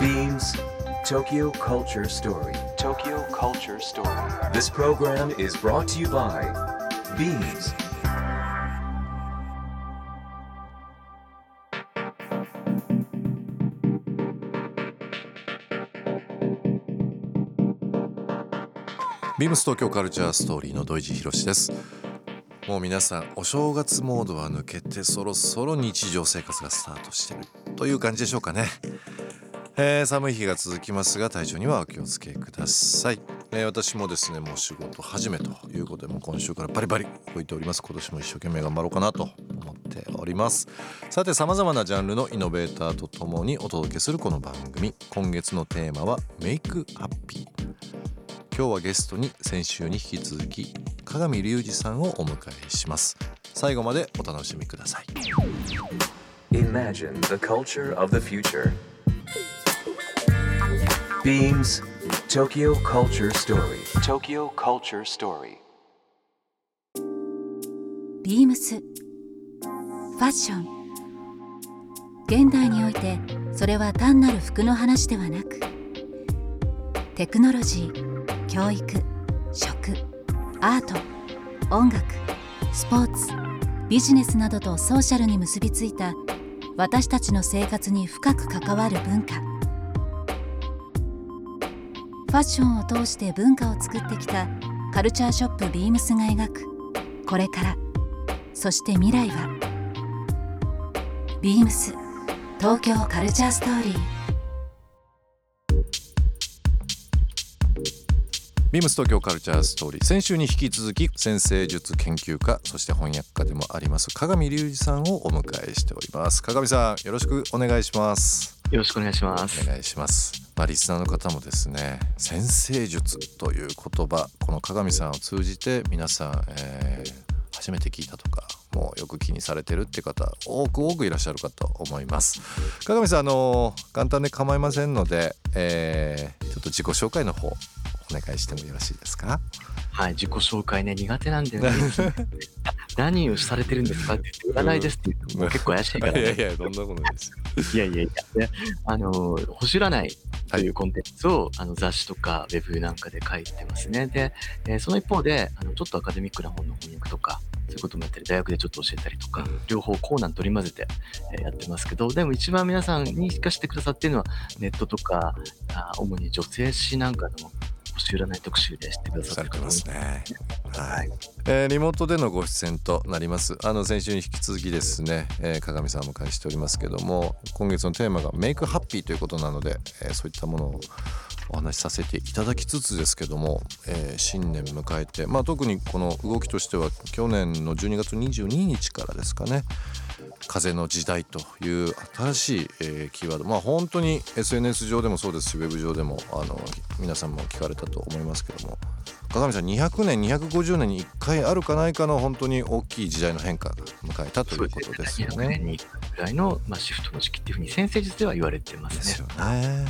Beams Tokyo Culture Story. Tokyo Culture Story. This program is brought to you by Beams. ビームス東京カルチャーストーリーの土井地博ですもう皆さんお正月モードは抜けてそろそろ日常生活がスタートしてるという感じでしょうかね、えー寒い日が続きますが体調にはお気をつけください、えー私もですねもう仕事始めということでもう今週からバリバリ動いております。今年も一生懸命頑張ろうかなと思っております。さて様々なジャンルのイノベーターとともにお届けするこの番組。今月のテーマはメイクハッピー今日はゲストに先週に引き続き鏡隆二さんをお迎えします最後までお楽しみください Imagine the culture of the future. Beams Tokyo Culture Story. Tokyo Culture Story. ビームスファッション現代においてそれは単なる服の話ではなくテクノロジー教育食アート音楽スポーツビジネスなどとソーシャルに結びついた私たちの生活に深く関わる文化。ファッションを通して文化を作ってきたカルチャーショップビームスが描くこれからそして未来はビームス東京カルチャーストーリー。ビームス東京カルチャーストーリー。先週に引き続き先生術研究家そして翻訳家でもあります鏡隆二さんをお迎えしております。鏡さんよろしくお願いします。よろしくお願いします。お。願いします。まあリスナーの方もですね先生術という言葉この鏡さんを通じて皆さん、えー初めて聞いたとかもうよく気にされてるって方多く多くいらっしゃるかと思います。鏡さんあの簡単で構いませんので、えーちょっと自己紹介の方お願いしてもよろしいですか？はい、自己紹介ね、苦手なんだよね。何をされてるんですか？って言って、占いですって言うと、もう結構怪しいから、いやいね。やどんなことないですよいやいやいや、であの、星占いというコンテンツを、あの雑誌とかウェブなんかで書いてますね。で、えーその一方で、あのちょっとアカデミックな本の翻訳とか、そういうこともやったり、大学でちょっと教えたりとか、両方コーナー取り混ぜて、えーやってますけど、でも一番皆さんに聞かせてくださってるのは、ネットとか、あ主に女性誌なんかの星占い特集で知ってくださってますね。はい、えーリモートでのご出演となります。あの先週に引き続きですね、えー鏡さんをお迎えしておりますけども、今月のテーマがメイクハッピーということなので、えーそういったものをお話しさせていただきつつですけども、えー新年迎えて、まあ特にこの動きとしては去年の12月22日からですかね。風の時代という新しい、えーキーワードまあ本当に SNS 上でもそうですしウェブ上でもあの皆さんも聞かれたと思いますけども鏡さん200年250年に1回あるかないかの本当に大きい時代の変化が迎えたということですよ200ね。年に1回ぐらいの、まあ、シフトの時期っていうふうに先生術では言われてますね。ですよね。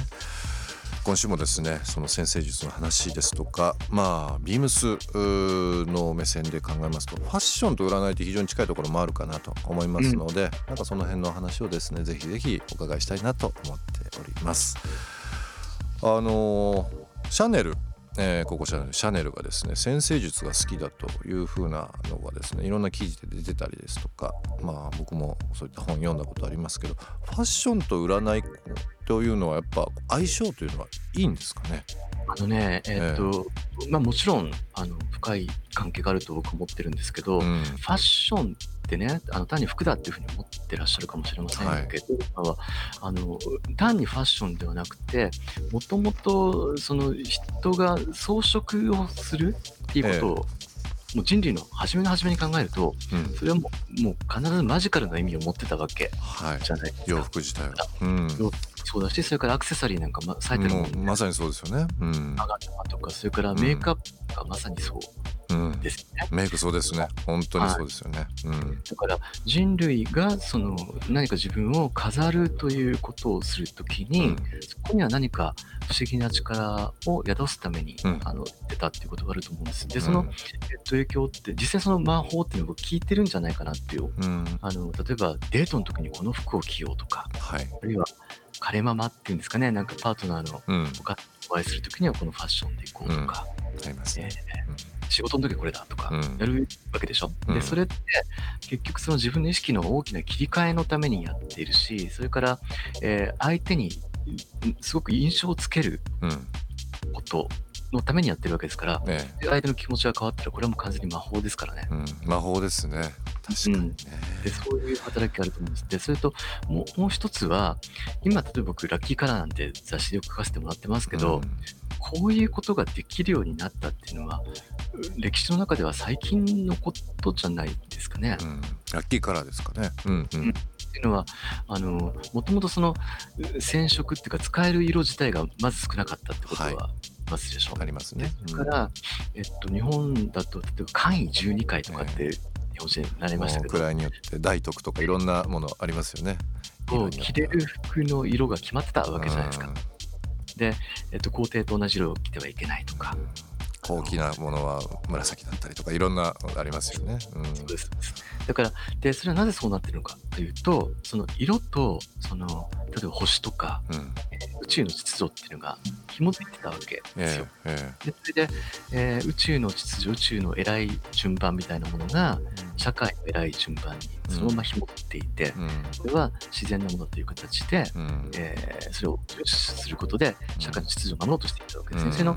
今週もですねその先生術の話ですとかまあビームスの目線で考えますとファッションと占いって非常に近いところもあるかなと思いますので、なんかその辺の話をですねぜひぜひお伺いしたいなと思っております。あのーシャネルえー、ここシャネルシャネルがですね先生術が好きだというふうなのがですねいろんな記事で出てたりですとかまあ僕もそういった本読んだことありますけどファッションと占いというのはやっぱ相性というのはいいんですかね？あのね、えーっと、まあもちろん、あの、深い関係があると僕は思ってるんですけど、うん。ファッションってね、あの単に服だっていうふうに思ってらっしゃるかもしれませんけど、今はあの単にファッションではなくて、もともとその人が装飾をするっていうことを、もう人類の初めの初めに考えると、うん。それはもうもう必ずマジカルな意味を持ってたわけはい。じゃないです洋か。服自体は、うん、そうだし、それからアクセサリーなんか、ま、最たるもうまさにそうですよね。うん。長玉とか、それからメイクアップがまさにそううん。ですよね。メイクそうですね。本当にそうですよね、うん。だから人類がその何か自分を飾るということをするときに、うん。そこには何か不思議な力を宿すために、うん。あの出たっていうことがあると思うんです。でその、うんえっと、影響って実際その魔法っていうのを聞いてるんじゃないかなっていう。うん。あの例えばデートの時にこの服を着ようとかはい。あるいは彼ママっていうんですかね。なんかパートナーのうん。お方お会いする時にはこのファッションでいこうとか、ありますえねー仕事の時これだとかうん。やるわけでしょ、うん。でそれって結局その自分の意識の大きな切り替えのためにやっているしそれから、えー相手にんすごく印象をつけるうん。ことのためにやってるわけですからえで相手の気持ちが変わったらこれはもう完全に魔法ですからね。えうん魔法ですね。確かにね、でそういう働きがあると思うんです。でそれともうもう一つは今例えば僕ラッキーカラーなんて雑誌で書かせてもらってますけど、うん。こういうことができるようになったっていうのはう歴史の中では最近のことじゃないですかね。うん。ラッキーカラーですかね。うん。うんっていうのはあのもともとそのう染色っていうか使える色自体がまず少なかったってことはまずでしょ。ありますね。それから、えっと、日本だと例えば簡易12回とかって日本人になりましたけど、位によって大徳とかいろんなものありますよね。こう着れる服の色が決まってたわけじゃないですか。で、えっと、皇帝と同じ色を着てはいけないとか、高貴なものは紫だったりとかいろんなありますよね。うん。そうです。だからでそれはなぜそうなってるのかというとその色とその例えば星とかうん。宇宙の秩序っていうのが紐づいてたわけですよ。え。ええでそれで、えー宇宙の秩序宇宙の偉い順番みたいなものが社会の偉い順番にそのまま紐づいていて、えそれは自然なものという形で、うん。うんえーそれを重視することで社会の秩序を守ろうとしていたわけですね。それの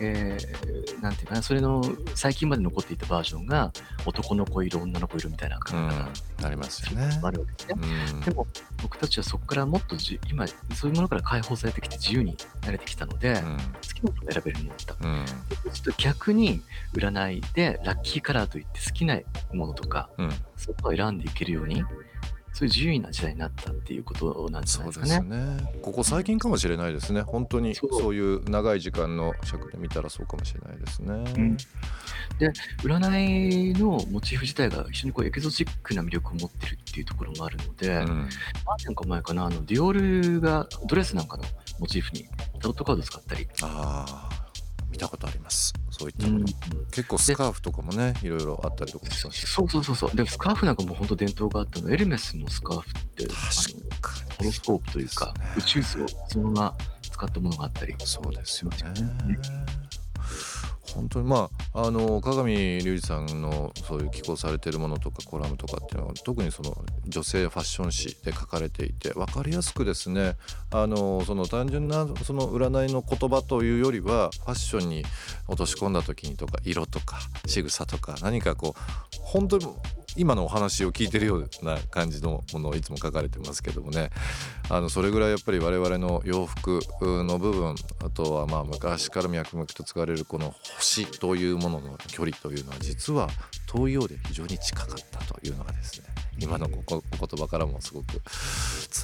えーなんていうかな、それの最近まで残っていたバージョンが男の子色、女の子色みたいな考うんえ方うんありますよねも。あるわけですね。うんでも僕たちはそこからもっとじ今そういうものから解放されてきて自由になれてきたので、好きなものを選べるようになった。うんちょっと逆に占いでラッキーカラーといって好きなものとかうんそういうのを選んでいけるようにそういう自由な時代になったっていうことなんじゃないそうですかね。ね。ここ最近かもしれないですね。本当にそういう長い時間の尺で見たらそうかもしれないですね。うんで占いのモチーフ自体が非常にこうエキゾチックな魅力を持ってるっていうところもあるので、うん何年か前かなあのディオールがドレスなんかのモチーフにタロットカード使ったり、あたことあります。そういったもの。結構スカーフとかもねいろいろあったりとかしますし。そうそうそうそうでスカーフなんかも本当伝統があったのエルメスのスカーフってあの確かにホロスコープというか、宇宙図をそのまま使ったものがあったりそうですよねね。本当にまああの鏡隆二さんのそういう寄稿されてるものとかコラムとかっていうのは特にその女性ファッション誌で書かれていて分かりやすくですね。あのその単純なその占いの言葉というよりはファッションに落とし込んだ時にとか色とか仕草とか何かこう本当に今のお話を聞いてるような感じのものをいつも書かれてますけどもね。あのそれぐらいやっぱり我々の洋服の部分あとはまあ昔から脈々と使われるこの星というものの距離というのは実は遠いようで非常に近かったというのがですね今のここお言葉からもすごく伝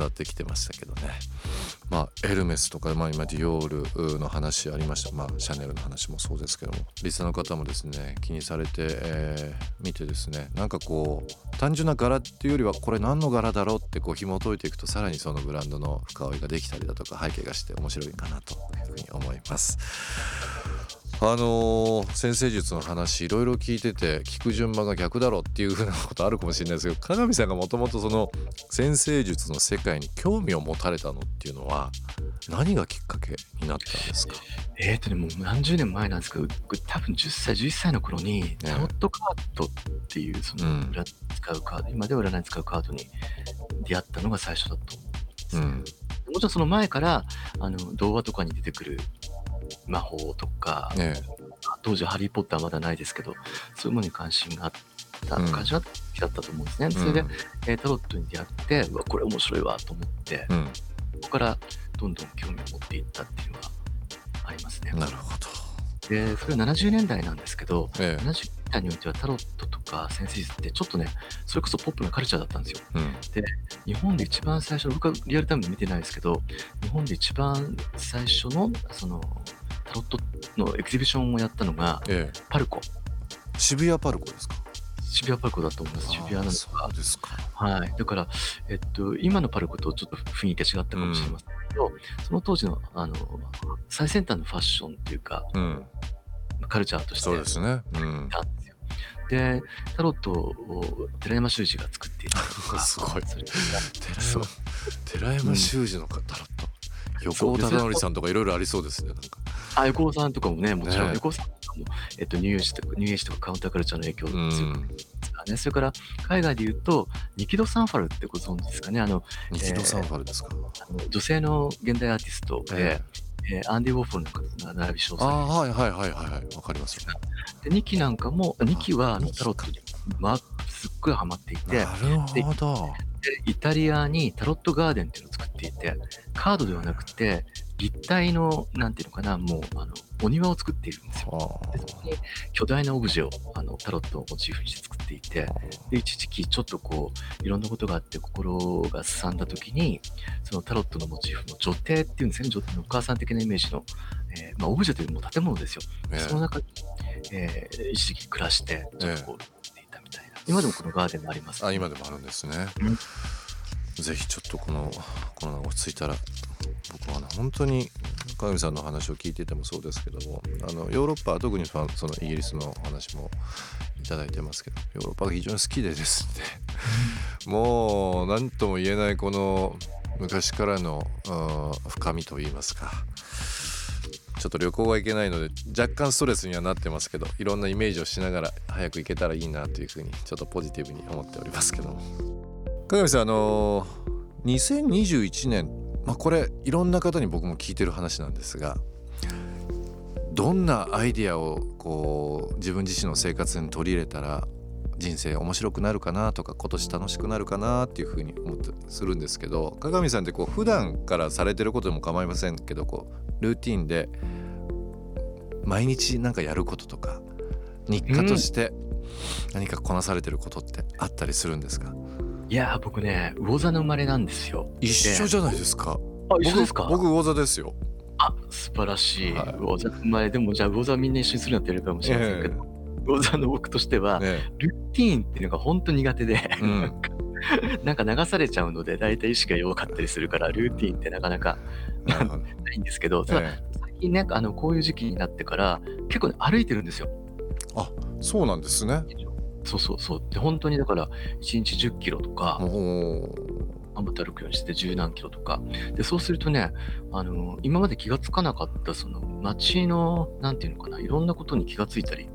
わってきてましたけどね。まあエルメスとか、まあ、今ディオールの話ありました。まあシャネルの話もそうですけども。リスナーの方もですね気にされて、えー見てですねなんかこう単純な柄っていうよりはこれ何の柄だろうってこう紐解いていくとさらにそのブランドの深追いができたりだとか背景がして面白いかなというふうに思います。あのー先生術の話いろいろ聞いてて聞く順番が逆だろっていうふうなことあるかもしれないですけど 鏡さんがもともとその先生術の世界に興味を持たれたのっていうのは何がきっかけになったんですか？えーとねもう何十年前なんですけど僕多分10歳11歳の頃にタロットカードっていうそのうん。占使うカード、今では占いに使うカードに出会ったのが最初だと思うんです、うん。もちろんその前からあの童話とかに出てくる魔法とか、ね当時ハリー・ポッターはまだないですけどそういうものに関心があったうん。感じだったと思うんですね、えそれで、うんえータロットに出会ってうわこれ面白いわと思って、うん。そこからどんどん興味を持っていったっていうのはありますね。なるほど。でそれは70年代なんですけどええ。70年代においてはタロットとか先生術ってちょっとねそれこそポップなカルチャーだったんですよ。うん。日本で一番最初僕はリアルタイムで見てないですけど日本で一番最初のそのタロットのエキシビションをやったのがええ。パルコ。渋谷パルコですか？渋谷パルコだと思います。渋谷なのそかう。ですか。はい。だから、えっと、今のパルコとちょっと雰囲気が違ったかもしれませんけど、その当時の、あの、最先端のファッションっていうか、うん。カルチャーとしてそうですね。うん。たんですよ。で、タロットを寺山修司が作っていたりとか、すごい。寺山寺山修司のタロット横尾忠則さんとかいろいろありそうですねなんかあ、横尾さんとかもね、もちろん、ね。横尾さんとかも、えっと、ニューエイジとか、ニューエイジとかカウンターカルチャーの影響強くんですからね。それから、海外で言うと、ニキド・サンファルってご存知ですかね？あの、ニキドサンファルですか、あの女性の現代アーティストで、えーアンディ・ウォーフォルなんかと並び称されああはいはいはいはいはいわかります。よてで、ニキなんかも、ニキはあのタロットに、まあ、すっごいハマっていて、なるほど。でイタリアにタロットガーデンっていうのを作っていて、カードではなくて、立体の、なんていうのかな、もう、あの、お庭を作っているんですよ。あ。でそこに巨大なオブジェをあのタロットをモチーフにして作っていてで一時期ちょっとこういろんなことがあって心がすさんだ時にそのタロットのモチーフの女帝っていうんですね女帝のお母さん的なイメージの、えーまあ、オブジェというよりも建物ですよ、ええ。その中に、えー一時期暮らしてちょっとこう、っていたみたいな。今でもこのガーデンがあります、あ今でもあるんですね、うんぜひちょっとこのコロナが落ち着いたら僕はね本当に鏡さんの話を聞いててもそうですけどもあのヨーロッパ特にそのそのイギリスの話もいただいてますけどヨーロッパが非常に好きでですねもう何とも言えないこの昔からのうん深みといいますかちょっと旅行が行けないので若干ストレスにはなってますけどいろんなイメージをしながら早く行けたらいいなというふうにちょっとポジティブに思っておりますけども鏡さんあの2021年、まあ、これいろんな方に僕も聞いてる話なんですがどんなアイディアをこう自分自身の生活に取り入れたら人生面白くなるかなとか今年楽しくなるかなっていうふうに思ってするんですけど鏡さんってこう普段からされてることでも構いませんけどこうルーティンで毎日なんかやることとか日課として何かこなされてることってあったりするんですか、いやー僕ね魚座の生まれなんですよ。一緒じゃないですか。あ一緒ですか？僕僕魚座ですよ。あ素晴らしい、はい。魚座の生まれでもじゃあ魚座みんな一緒にするなんてやるかもしれませんけど、魚座の僕としては、ねルーティーンっていうのが本当苦手で、うん。なんか流されちゃうので、大体意識が弱かったりするから、ルーティーンってなかなかなるほど。ないんですけど、ただ、え最近ね、あのこういう時期になってから、結構、ね、歩いてるんですよ。えそうなんですねそうそうそう。で、本当にだから、1日10キロとか、お頑張って歩くようにして十何キロとか。で、そうするとね、あの、今まで気がつかなかった、その、街の、なんていうのかな、いろんなことに気がついたり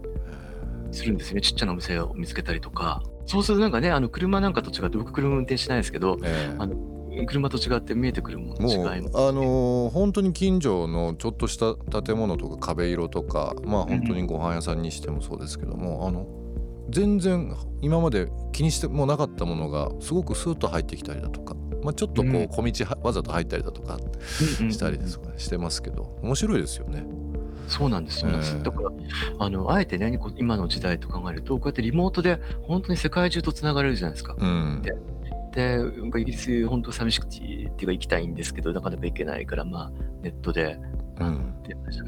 するんですよね。ちっちゃなお店を見つけたりとか。そうするとなんかね、あの、車なんかと違って、僕車運転しないですけど、ええあの車と違って見えてくるもの違いもあのー本当に近所のちょっとした建物とか壁色とかまあ本当にご飯屋さんにしてもそうですけども、あの全然今まで気にしてもなかったものがすごくスーッと入ってきたりだとか、まあ、ちょっとこう小道はわざと入ったりだとかしたりですとかしてますけど面白いですよね。そうなんですよ、ねええ。だからあのあえてね今の時代と考えるとこうやってリモートで本当に世界中とつながれるじゃないですか。うん。でイギリス本当寂しくてっていうか行きたいんですけどなかなか行けないからまあネットでうん。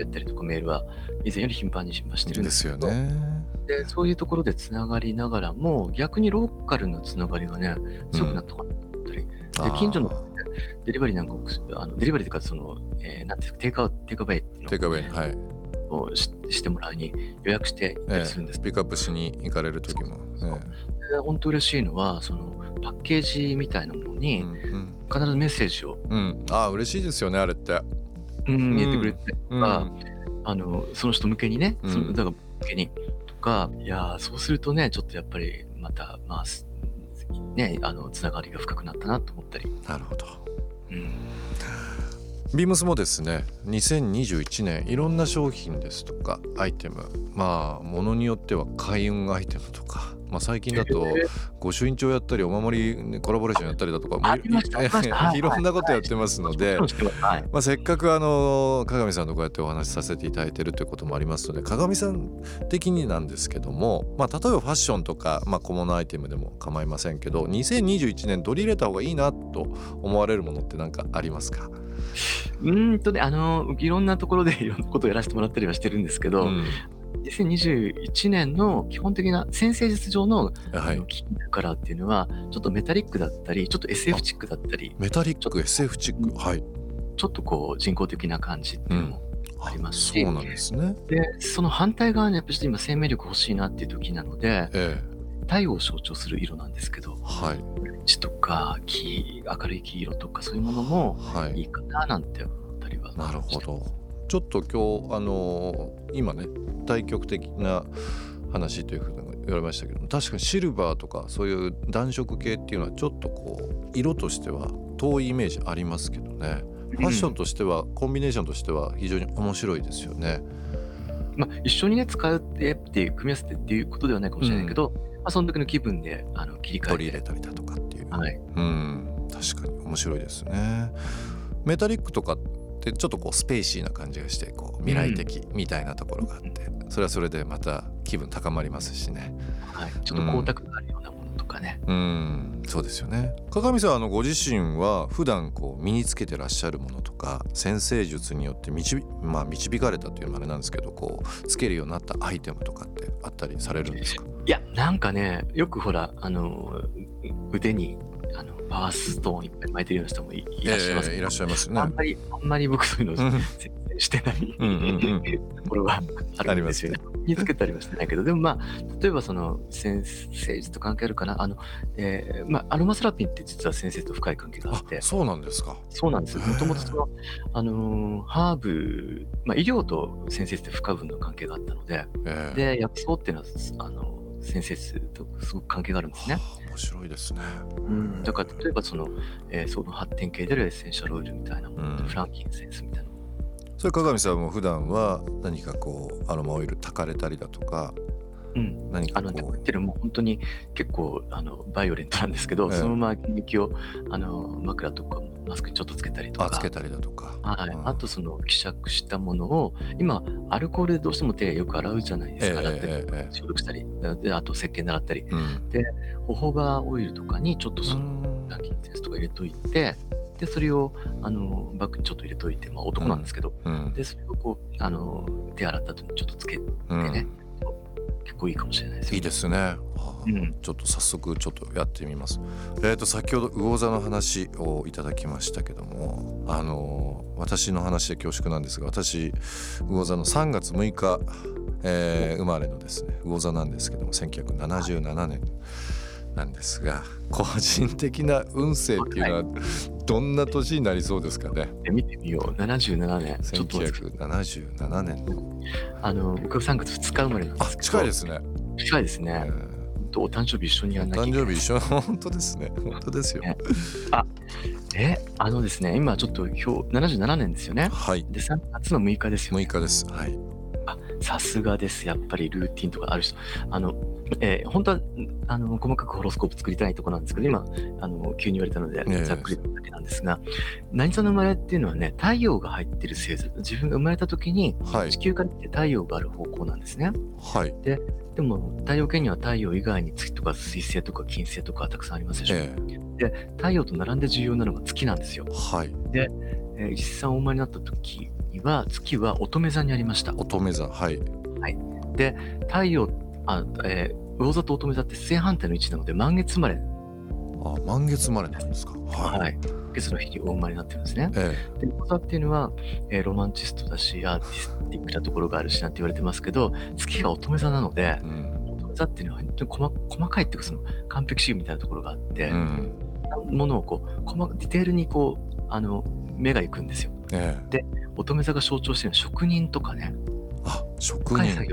ったりとかメールは以前より頻繁にしましてるんでですよね。でそういうところでつながりながらも逆にローカルのつながりがね強くなったかなと思ったり、で近所のデリバリーなんかもあのデリバリーというかその、えーなんていうかテイクアウトテイクアウェイっていうのテイクアウェイはい、をししてもらいに予約してたえりするんです。え、ピックアップしに行かれる時も。そう。えで本当嬉しいのはそのパッケージみたいなものえにうん必ずメッセージを、うん。うん、ああ嬉しいですよねあれって。うん、入れてくれて。うんかあのその人向けにね、うん。そのだから向けに。とかいやーそうするとねちょっとやっぱりまたまあすねあのつながりが深くなったなと思ったり、なるほど。うん、ビームスもですね2021年いろんな商品ですとかアイテムまあものによっては開運アイテムとか、まあ、最近だとえー。御朱印帳やったりお守りねコラボレーションやったりだとかい いろんなことやってますので、はい。まあ、せっかくあの鏡さんとこうやってお話しさせていただいてるということもありますので鏡さん的になんですけども、まあ、例えばファッションとか、まあ、小物アイテムでも構いませんけど2021年取り入れた方がいいなと思われるものって何かありますか、うーんとねあのいろんなところでいろんなことをやらせてもらったりはしてるんですけど、うん2021年の基本的な先生術上のキーカラーっていうのはちょっとメタリックだったりちょっと SF チックだったりメタリック SF チックはい。ちょっとこう人工的な感じっていうのもありますしそうなんですね。でその反対側にやっぱり今生命力欲しいなっていう時なのでえ太陽を象徴する色なんですけどえはい。オレンジとか黄明るい黄色とかそういうものもはい。いいかななんて思ったりはなるほどちょっと今日あのー今ね対極的な話というふうに言われましたけども確かにシルバーとかそういう暖色系っていうのはちょっとこう色としては遠いイメージありますけどね。ファッションとしては、コンビネーションとしては非常に面白いですよね。まあ、一緒にね使うってっていう組み合わせてっていうことではないかもしれないけど、まあ、その時の気分であの切り替取り入れたりだとかっていう、はい、うん。確かに面白いですね。メタリックとかってちょっとこうスペーシーな感じがしてこう未来的みたいなところがあって、それはそれでまた気分高まりますしね。はい、ちょっと光沢があるようなものとかね、うん。そうですよね。鏡さんあのご自身は普段こう身につけてらっしゃるものとか先生術によって導,、まあ、導かれたというのもあれなんですけどこうつけるようになったアイテムとかってあったりされるんですか？いやなんかねよくほらあの腕にパワーストーンいっぱい巻いてるような人もいいらっしゃいますええいらっしゃいますよね。あん。まりあんまり僕そういうのうん。説明してないところがあるんですよね。身につけたりはしてないけどでもまあ例えばその先生術と関係あるかな。あの、えーまあ、アロマセラピーって実は先生と深い関係がああって。そうなんですか。そうなんですよ。もともとその、あのーハーブ、まあ、医療と先生って不可分の関係があったので、ええ。で、薬草っていうのは、あの先生とすごく関係があるんですね。はあ面白いですね。うん、だから例えばその、えーその発展系であるエッセンシャルオイルみたいなものと、うんフランキンセンスみたいな。それ鏡さんも普段は何かこうアロマオイル炊かれたりだとかうん、何かあの言ってるもう本当に結構あのバイオレントなんですけど、ええそのまま原液をあの枕とかマスクにちょっとつけたりとか。うあつけたりだとか。はい、うん。あとその希釈したものを今アルコールでどうしても手よく洗うじゃないですか、洗っ消毒したりであと石鹸習ったり。うん。ホホバオイルとかにちょっとそのうん。ランキンセンスとか入れといてでそれをあのバッグにちょっと入れといて、まあ、男なんですけど、うん。でそれをこうあの手洗った後にちょっとつけてうん。ね、結構いいかもしれないですよいいですね。はあうんちょっと早速ちょっとやってみます。えっ、と先ほど魚座の話をいただきましたけども、あの私の話で恐縮なんですが、私魚座の3月6日、えー生まれのですね魚座なんですけども、1977年なんですが、個人的な運勢っていうのはどんな年になりそうですかね？で見てみよう。77年。ちょっと待って1977年。あの僕は3月2日生まれなんであすけど。近いですね。近いですえね、お誕生日一緒にやんなきゃいけない。誕生日一緒？本当ですね。本当ですよ。ねえあのですね今ちょっと今日77年ですよね。はい。で3月の6日ですよ、6ね、日です。はい。あさすがです。やっぱりルーティンとかある人。あの、えー本当はあの細かくホロスコープ作りたいところなんですけど今あの急に言われたのでええ。ざっくりだけなんですが、何座の生まれっていうのはね太陽が入ってる星座自分が生まれた時にはい。地球から見て太陽がある方向なんですね。はい。でも太陽系には太陽以外に月とか水星とか金星とかたくさんありますでしょ、え太陽と並んで重要なのが月なんですよ。えはい。えー実際お生まれになった時には月は乙女座にありました。乙女座はい。太陽あ、えー魚座と乙女座って正反対の位置なので満月生まれ、あ満月生まれなんですか？はい。はい、月の日にお生まれになってるんですねえで魚座っていうのは、えーロマンチストだしアーティスティックなところがあるしなんて言われてますけど月が乙女座なのでえうん。乙女座っていうのは本当に細細かいっていうかその完璧主義みたいなところがあって、うん。ものをこう細かディテールにこうあの目が行くんですよええ乙女座が象徴しているのは職人とかねあ職人。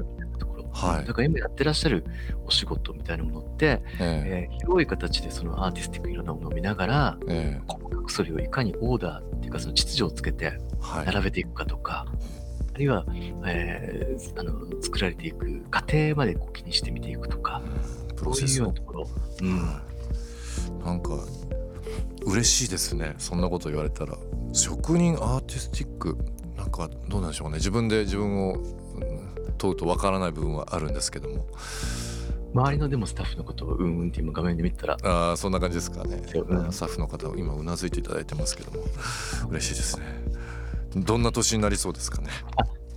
はい。だから今やってらっしゃるお仕事みたいなものって、ええ。ー広い形でそのアーティスティックいろんなものを見ながらええ。細かくそれをいかにオーダーっていうかその秩序をつけて。並べていくかとか、あるいは、えーあの作られていく過程までこう気にして見ていくとかそういうようなところ、うん、なんか嬉しいですね。そんなこと言われたら。職人アーティスティック。なんかどうなんでしょうね。自分で自分をうん問うとわからない部分はあるんですけども。周りのでもスタッフのことをうんうんって今画面で見たらああそんな感じですかね、うん。スタッフの方今うなずいていただいてますけども。嬉しいですね。どんな年になりそうですかね。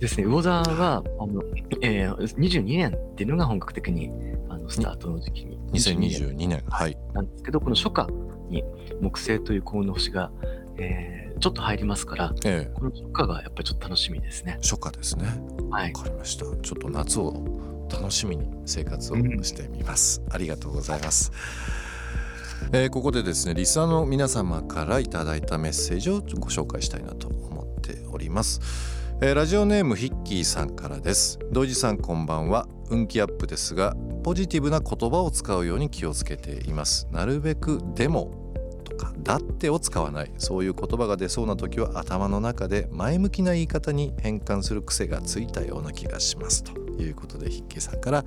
ですね、魚座は、あの、えー、22年っていうのが本格的に、あの、スタートの時期に。2022年。はい。なんですけど、この初夏に木星という幸運の星が、えーちょっと入りますから、ええ。この初夏がやっぱりちょっと楽しみですね。初夏ですね。はい。わ。かりました。ちょっと夏を楽しみに生活をしてみます、ありがとうございます。えーここでですねリスナーの皆様からいただいたメッセージをご紹介したいなと思っております、えーラジオネームヒッキーさんからです。土井さんこんばんは。運気アップですがポジティブな言葉を使うように気をつけています。なるべくでもとか。だってを使わない。そういう言葉が出そうな時は頭の中で前向きな言い方に変換する癖がついたような気がします。ということでヒッキーさんから、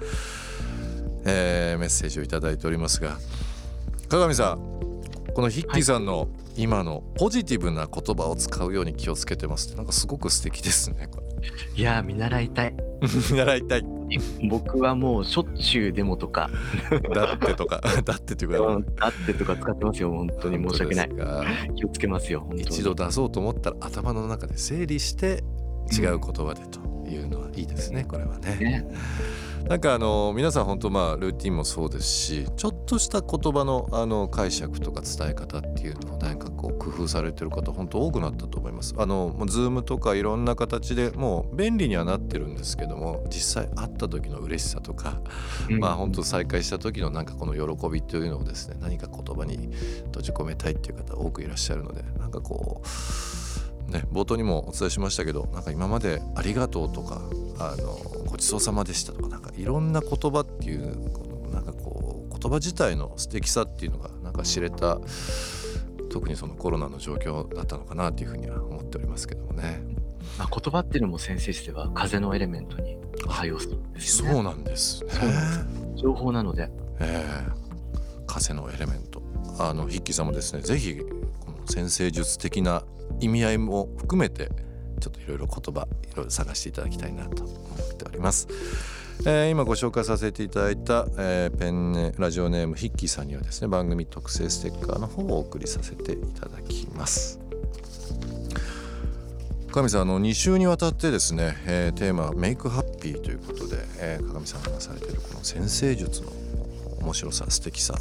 えーメッセージをいただいておりますが鏡さんこのヒッキーさんの今のポジティブな言葉を使うように気をつけてますってなんかすごく素敵ですねこれ。いやー、見習いたい。れ 見習いたい僕はもうしょっちゅうデモとか、だってとか だってというかうんだってとか使ってますよ。本当に申し訳ない。気をつけますよ。一度出そうと思ったら頭の中で整理して違う言葉でというのはいいですねこれはね。ね。なんかあの皆さん本当まあルーティンもそうですしちょっとした言葉のあの解釈とか伝え方っていうのを何か工夫されてる方本当多くなったと思います。あのもうズームとかいろんな形でもう便利にはなってるんですけども実際会った時の嬉しさとか、うんまあ本当再会した時のなんかこの喜びというのをですね何か言葉に閉じ込めたいっていう方多くいらっしゃるのでなんかこうね冒頭にもお伝えしましたけどなんか今まで「ありがとう」とか「あのごちそうさまでした」とかなんかいろんな言葉っていうなんかこう言葉自体の素敵さっていうのがなんか知れた特にそのコロナの状況だったのかなというふうには思っておりますけどもね。まあ、言葉っていうのも先生しては風のエレメントに配応するんですよね。そうなんですね。そうなんです情報なので。ええ風のエレメントあの筆記さんもですねぜひこの先生術的な意味合いも含めてちょっといろいろ言葉いろいろ探していただきたいなと思っております、えー今ご紹介させていただいた、えーペンネラジオネームヒッキーさんにはですね番組特製ステッカーの方をお送りさせていただきます。鏡さんあの2週にわたってですね、えーテーマは「メイクハッピー」ということで、えー鏡さんがされているこの先生術の面白さ素敵さ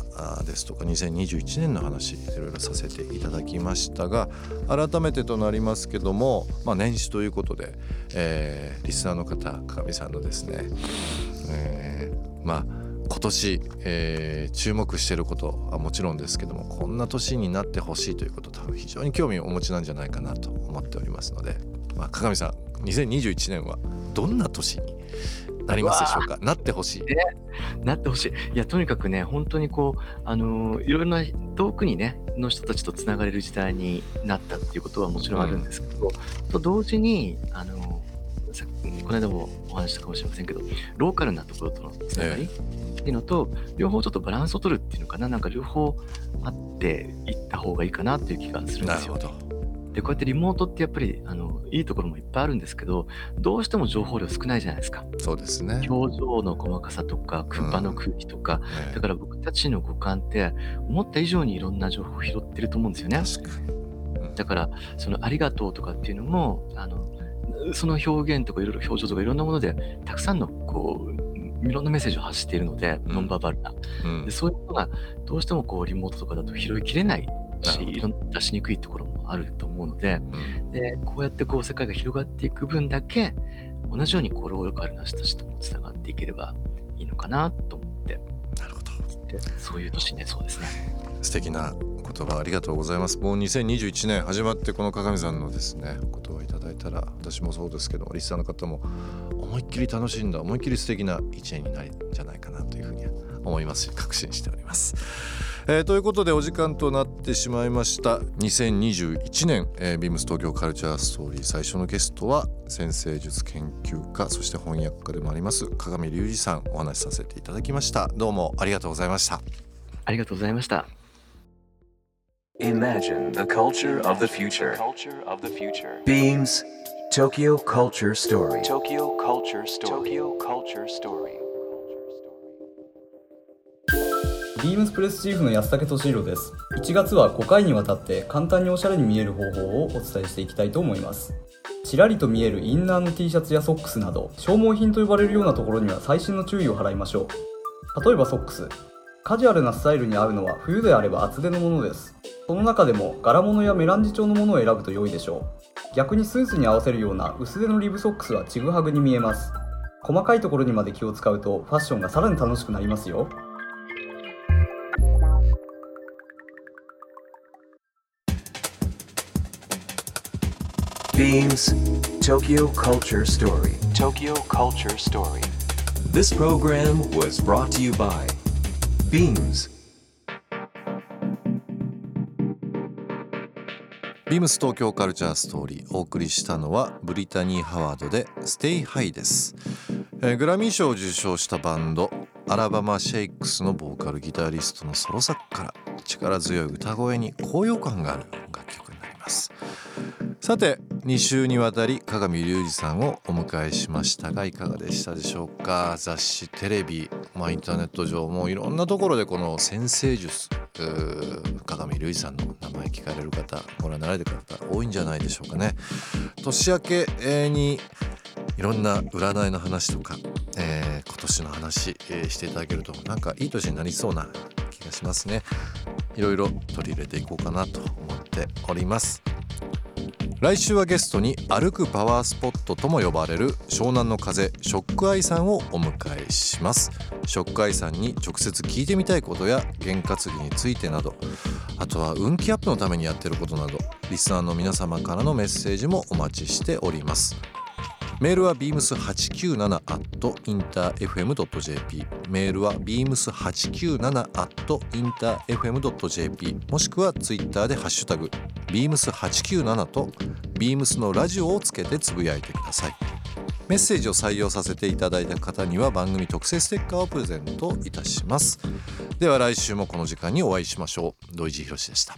ですとか2021年の話いろいろさせていただきましたが改めてとなりますけども、まあ、年始ということで、えーリスナーの方鏡さんのですね、えーまあ今年、えー注目していることはもちろんですけどもこんな年になってほしいということ多分非常に興味をお持ちなんじゃないかなと思っておりますので、まあ、鏡さん2021年はどんな年になりますでしょうか？なってほしい。なってほしい。いや、とにかくね、本当にこう、あのーいろんな遠くにね、の人たちとつながれる時代になったっていうことはもちろんあるんですけど、と同時に、あのこの間もお話ししたかもしれませんけど、ローカルなところとのつながりっていうのと、両方ちょっとバランスを取るっていうのかな、なんか両方あっていった方がいいかなっていう気がするんですよなるほ。ど。で、こうやってリモートってやっぱり、あの、いいところもいっぱいあるんですけど、どうしても情報量少ないじゃないですか。そうですね。表情の細かさとか、場の空気とか、ええだから僕たちの五感って思った以上にいろんな情報を拾ってると思うんですよね。確かに。うんだからそのありがとうとかっていうのもあのその表現とかいろいろ表情とかいろんなものでたくさんのこういろんなメッセージを発しているので、うんノンバーバルなうんでそういうものがどうしてもこうリモートとかだと拾いきれないしいろんな出しにくいところもあると思うのでうんでこうやってこう世界が広がっていく分だけ同じようにこうローカルな人たちともつながっていければいいのかなと思ってなるほど。でそういう年ねそうですね。素敵な言葉ありがとうございます。もう2021年始まってこの鏡さんのですね言葉いただいたら私もそうですけどリスナーの方も思いっきり楽しんだ思いっきり素敵な一年になるんじゃないかなというふうに思いますし確信しております。えーということでお時間となってしまいました2021年、えービームス東京カルチャーストーリー最初のゲストは先生術研究家そして翻訳家でもあります鏡隆二さんお話しさせていただきましたどうもありがとうございましたありがとうございました。Imagine the culture of the future. Culture of the future. Beams Tokyo Culture Story. Tokyo Culture Story. Tokyo Culture Story. ビームスプレスチーフの安武俊弘です。1月は5回にわたって簡単におしゃれに見える方法をお伝えしていきたいと思います。ちらりと見えるインナーの T シャツやソックスなど消耗品と呼ばれるようなところには細心の注意を払いましょう。例えばソックス。カジュアルなスタイルに合うのは冬であれば厚手のものです。その中でも柄物やメランジ調のものを選ぶと良いでしょう。逆にスーツに合わせるような薄手のリブソックスはちぐはぐに見えます。細かいところにまで気を使うとファッションがさらに楽しくなりますよ。Beams Tokyo Culture Story. Tokyo Culture Story. This program was brought to you by Beams. ビームス東京カルチャーストーリーお送りしたのはブリタニー・ハワードで「 Stay Highです、えーグラミー賞を受賞したバンドアラバマ・シェイクスのボーカルギタリストのソロ作から力強い歌声に高揚感がある楽曲になりますさて2週にわたり加賀見隆二さんをお迎えしましたがいかがでしたでしょうか？雑誌テレビ、まあ、インターネット上もいろんなところでこの先生術加賀見隆二さんの名前聞かれる方ご覧になられてる方多いんじゃないでしょうかね。年明けにいろんな占いの話とか、えー今年の話、えーしていただけるとなんかいい年になりそうな気がしますね。いろいろ取り入れていこうかなと思っております。来週はゲストに歩くパワースポットとも呼ばれる湘南の風ショックアイさんをお迎えします。ショックアイさんに直接聞いてみたいことや験担ぎについてなどあとは運気アップのためにやってることなどリスナーの皆様からのメッセージもお待ちしております。メールは beams897-interfm.jp メールは beams897-interfm.jp もしくはツイッターでハッシュタグ beams897 と beams のラジオをつけてつぶやいてください。メッセージを採用させていただいた方には番組特製ステッカーをプレゼントいたします。では来週もこの時間にお会いしましょう。土井地博でした。